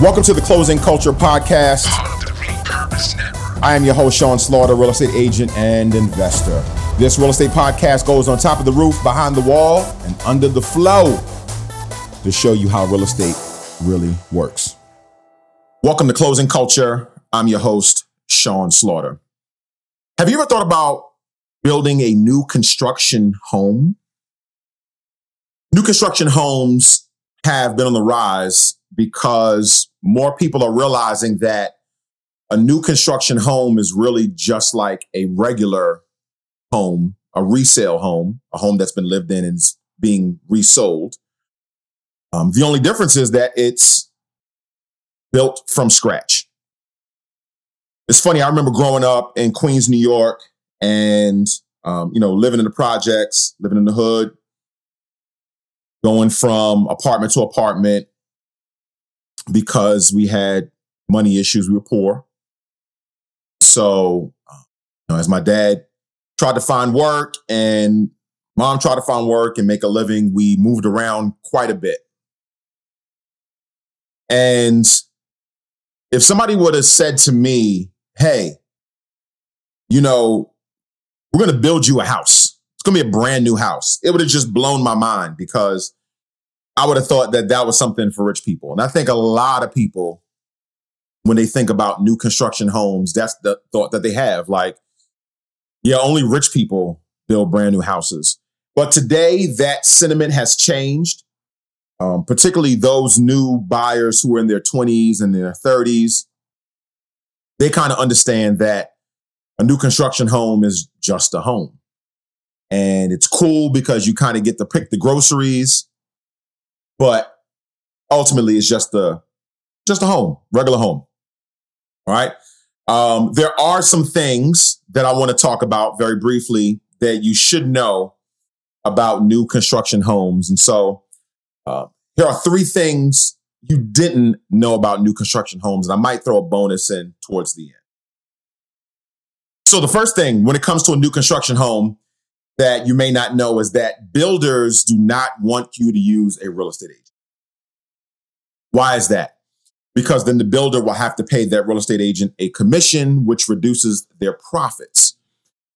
Welcome to the Closing Culture Podcast. I am your host, Sean Slaughter, real estate agent and investor. This real estate podcast goes on top of the roof, behind the wall, and under the flow to show you how real estate really works. Welcome to Closing Culture. I'm your host, Sean Slaughter. Have you ever thought about building a new construction home? New construction homes have been on the rise because more people are realizing that a new construction home is really just like a regular home, a resale home, a home that's been lived in and is being resold. Um, the only difference is that it's built from scratch. It's funny. I remember growing up in Queens, New York, and um, you know, living in the projects, living in the hood, going from apartment to apartment, because we had money issues. We were poor. So, you know, as my dad tried to find work and mom tried to find work and make a living, we moved around quite a bit. And if somebody would have said to me, hey, you know, we're going to build you a house. To be a brand new house. It would have just blown my mind because I would have thought that that was something for rich people. And I think a lot of people, when they think about new construction homes, that's the thought that they have. Like, yeah, only rich people build brand new houses. But today, that sentiment has changed, um, particularly those new buyers who are in their 20s and their 30s. They kind of understand that a new construction home is just a home. And it's cool because you kind of get to pick the groceries but ultimately it's just a just a home, regular home. All right. Um, there are some things that I want to talk about very briefly that you should know about new construction homes. And so uh, here are three things you didn't know about new construction homes. And I might throw a bonus in towards the end. So the first thing when it comes to a new construction home that you may not know is that builders do not want you to use a real estate agent. Why is that? Because then the builder will have to pay that real estate agent a commission, which reduces their profits.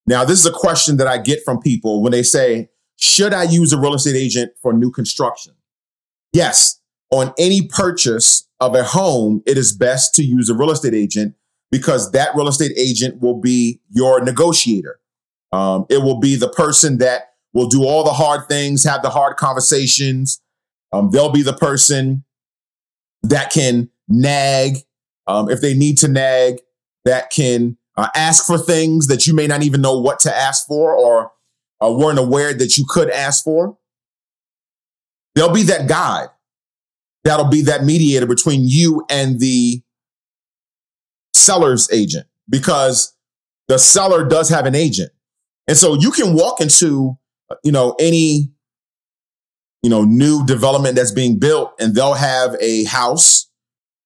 Now, this is a question that I get from people when they say, Should I use a real estate agent for new construction? Yes, on any purchase of a home, it is best to use a real estate agent because that real estate agent will be your negotiator. Um, it will be the person that will do all the hard things, have the hard conversations. Um, they'll be the person that can nag um, if they need to nag, that can uh, ask for things that you may not even know what to ask for or uh, weren't aware that you could ask for. They'll be that guide. That'll be that mediator between you and the seller's agent because the seller does have an agent. And so you can walk into, you know, any, you know, new development that's being built and they'll have a house,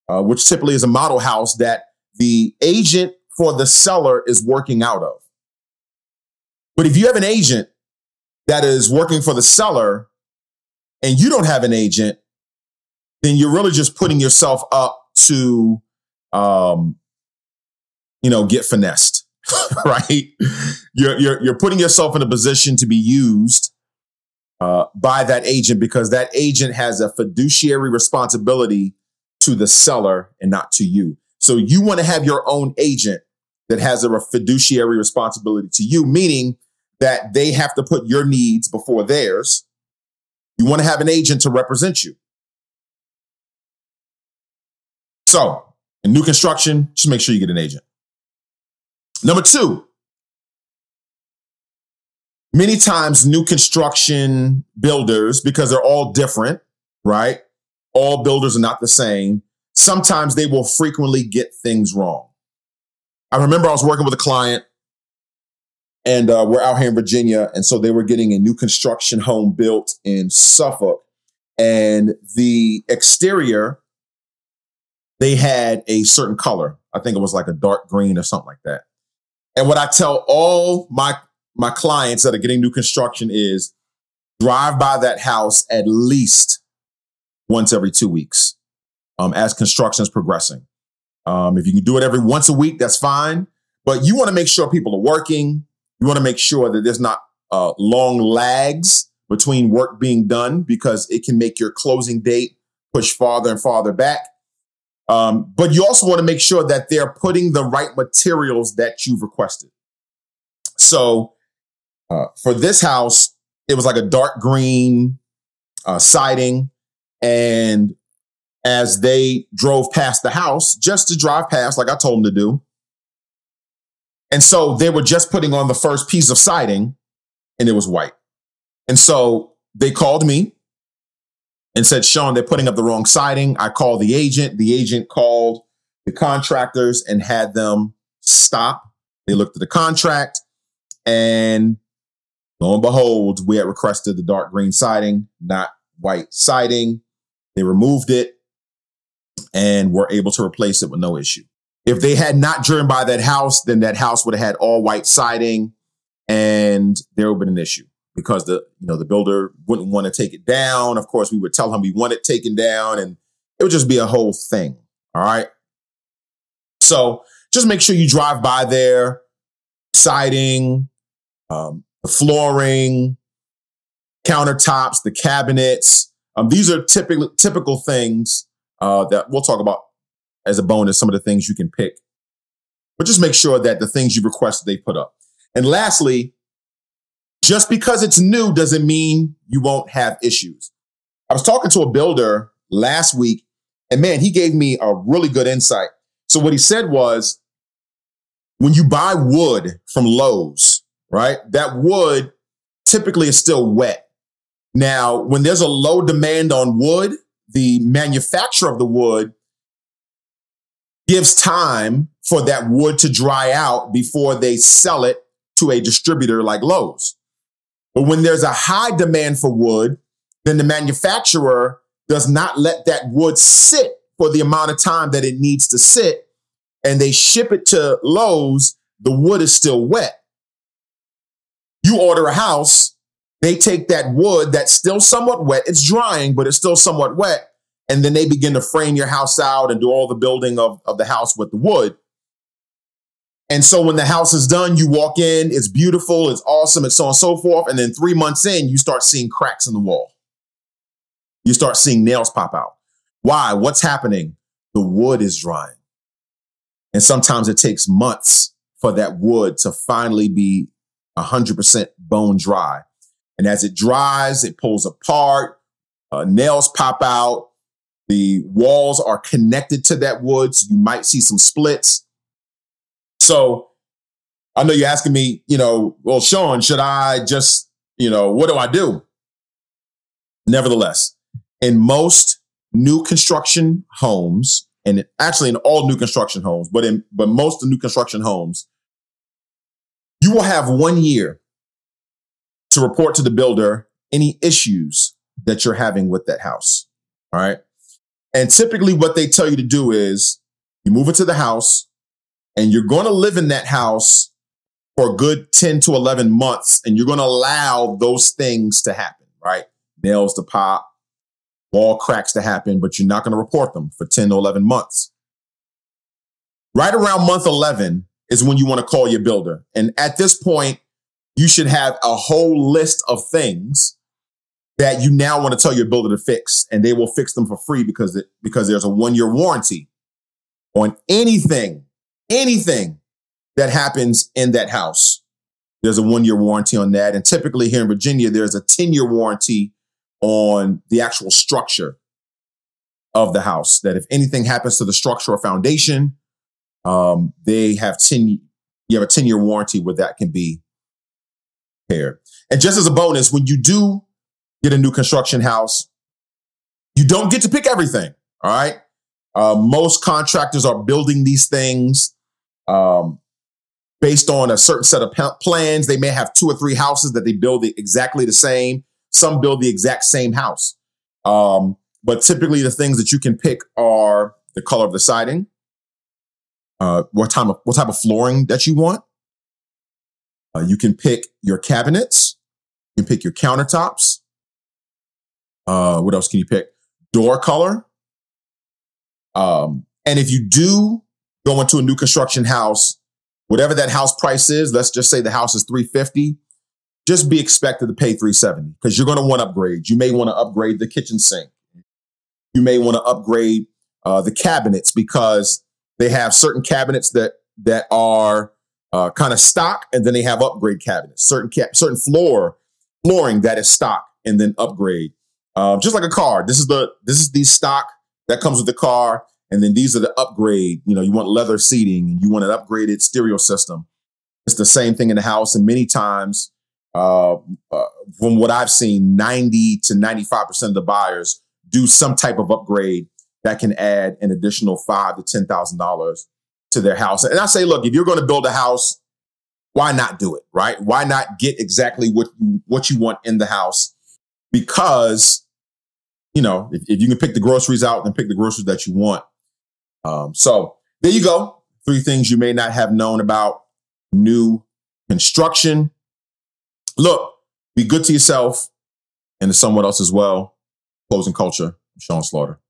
uh, which typically is a model house that the agent for the seller is working out of. But if you have an agent that is working for the seller and you don't have an agent, then you're really just putting yourself up to, um, you know, get finessed. right? You're, you're, you're putting yourself in a position to be used uh, by that agent because that agent has a fiduciary responsibility to the seller and not to you. So you want to have your own agent that has a fiduciary responsibility to you, meaning that they have to put your needs before theirs. You want to have an agent to represent you. So, in new construction, just make sure you get an agent. Number two, many times new construction builders, because they're all different, right? All builders are not the same. Sometimes they will frequently get things wrong. I remember I was working with a client and uh, we're out here in Virginia. And so they were getting a new construction home built in Suffolk. And the exterior, they had a certain color. I think it was like a dark green or something like that. And what I tell all my my clients that are getting new construction is drive by that house at least once every two weeks. um, as construction is progressing. Um, if you can do it every once a week, that's fine. But you want to make sure people are working. You want to make sure that there's not uh, long lags between work being done because it can make your closing date push farther and farther back. Um, but you also want to make sure that they're putting the right materials that you've requested. So uh, for this house, it was like a dark green uh, siding. And as they drove past the house, just to drive past, like I told them to do. And so they were just putting on the first piece of siding and it was white. And so they called me and said, Sean, they're putting up the wrong siding. I called the agent. The agent called the contractors and had them stop. They looked at the contract and lo and behold, we had requested the dark green siding, not white siding. They removed it and were able to replace it with no issue. If they had not driven by that house, then that house would have had all white siding and there would have been an issue because the you know the builder wouldn't want to take it down. Of course, we would tell him we want it taken down, and it would just be a whole thing. All right. So just make sure you drive by there, siding, um, the flooring, countertops, the cabinets. Um, these are typical typical things uh, that we'll talk about as a bonus. Some of the things you can pick, but just make sure that the things you requested they put up. And lastly, just because it's new doesn't mean you won't have issues. I was talking to a builder last week, and man, he gave me a really good insight. So, what he said was when you buy wood from Lowe's, right, that wood typically is still wet. Now, when there's a low demand on wood, the manufacturer of the wood gives time for that wood to dry out before they sell it to a distributor like Lowe's. But when there's a high demand for wood, then the manufacturer does not let that wood sit for the amount of time that it needs to sit and they ship it to Lowe's, the wood is still wet. You order a house, they take that wood that's still somewhat wet, it's drying, but it's still somewhat wet, and then they begin to frame your house out and do all the building of, of the house with the wood. And so when the house is done, you walk in, it's beautiful, it's awesome, and so on and so forth. And then three months in, you start seeing cracks in the wall. You start seeing nails pop out. Why? What's happening? The wood is drying. And sometimes it takes months for that wood to finally be 100% bone dry. And as it dries, it pulls apart, uh, nails pop out, the walls are connected to that wood. So you might see some splits. So I know you're asking me, you know, well, Sean, should I just, you know, what do I do? Nevertheless, in most new construction homes, and actually in all new construction homes, but in but most of new construction homes, you will have one year to report to the builder any issues that you're having with that house. All right. And typically what they tell you to do is you move it to the house, and you're going to live in that house for a good 10 to 11 months and you're going to allow those things to happen, right? Nails to pop, wall cracks to happen, but you're not going to report them for 10 to 11 months. Right around month 11 is when you want to call your builder. And at this point, you should have a whole list of things that you now want to tell your builder to fix and they will fix them for free because it, because there's a one year warranty on anything anything that happens in that house. There's a one year warranty on that. And typically here in Virginia, there's a 10 year warranty on the actual structure of the house. That if anything happens to the structure or foundation, um, they have 10, you have a 10 year warranty where that can be repaired. And just as a bonus, when you do get a new construction house, you don't get to pick everything. All right. Uh, most contractors are building these things um, based on a certain set of plans. They may have two or three houses that they build exactly the same. Some build the exact same house. Um, but typically, the things that you can pick are the color of the siding, uh, what type of what type of flooring that you want. Uh, you can pick your cabinets. You can pick your countertops. Uh, what else can you pick? Door color. Um, and if you do go into a new construction house, whatever that house price is, let's just say the house is 350, just be expected to pay 370 because you're going to want upgrades. You may want to upgrade the kitchen sink. You may want to upgrade uh, the cabinets because they have certain cabinets that that are uh, kind of stock, and then they have upgrade cabinets. Certain ca- certain floor flooring that is stock, and then upgrade. Uh, just like a car, this is the this is the stock that comes with the car, and then these are the upgrade. You know, you want leather seating, and you want an upgraded stereo system. It's the same thing in the house, and many times, uh, uh from what I've seen, ninety to ninety five percent of the buyers do some type of upgrade that can add an additional five to ten thousand dollars to their house. And I say, look, if you're going to build a house, why not do it? Right? Why not get exactly what you what you want in the house? Because you know, if, if you can pick the groceries out, then pick the groceries that you want. Um, so there you go. Three things you may not have known about new construction. Look, be good to yourself and to someone else as well. Closing culture, Sean Slaughter.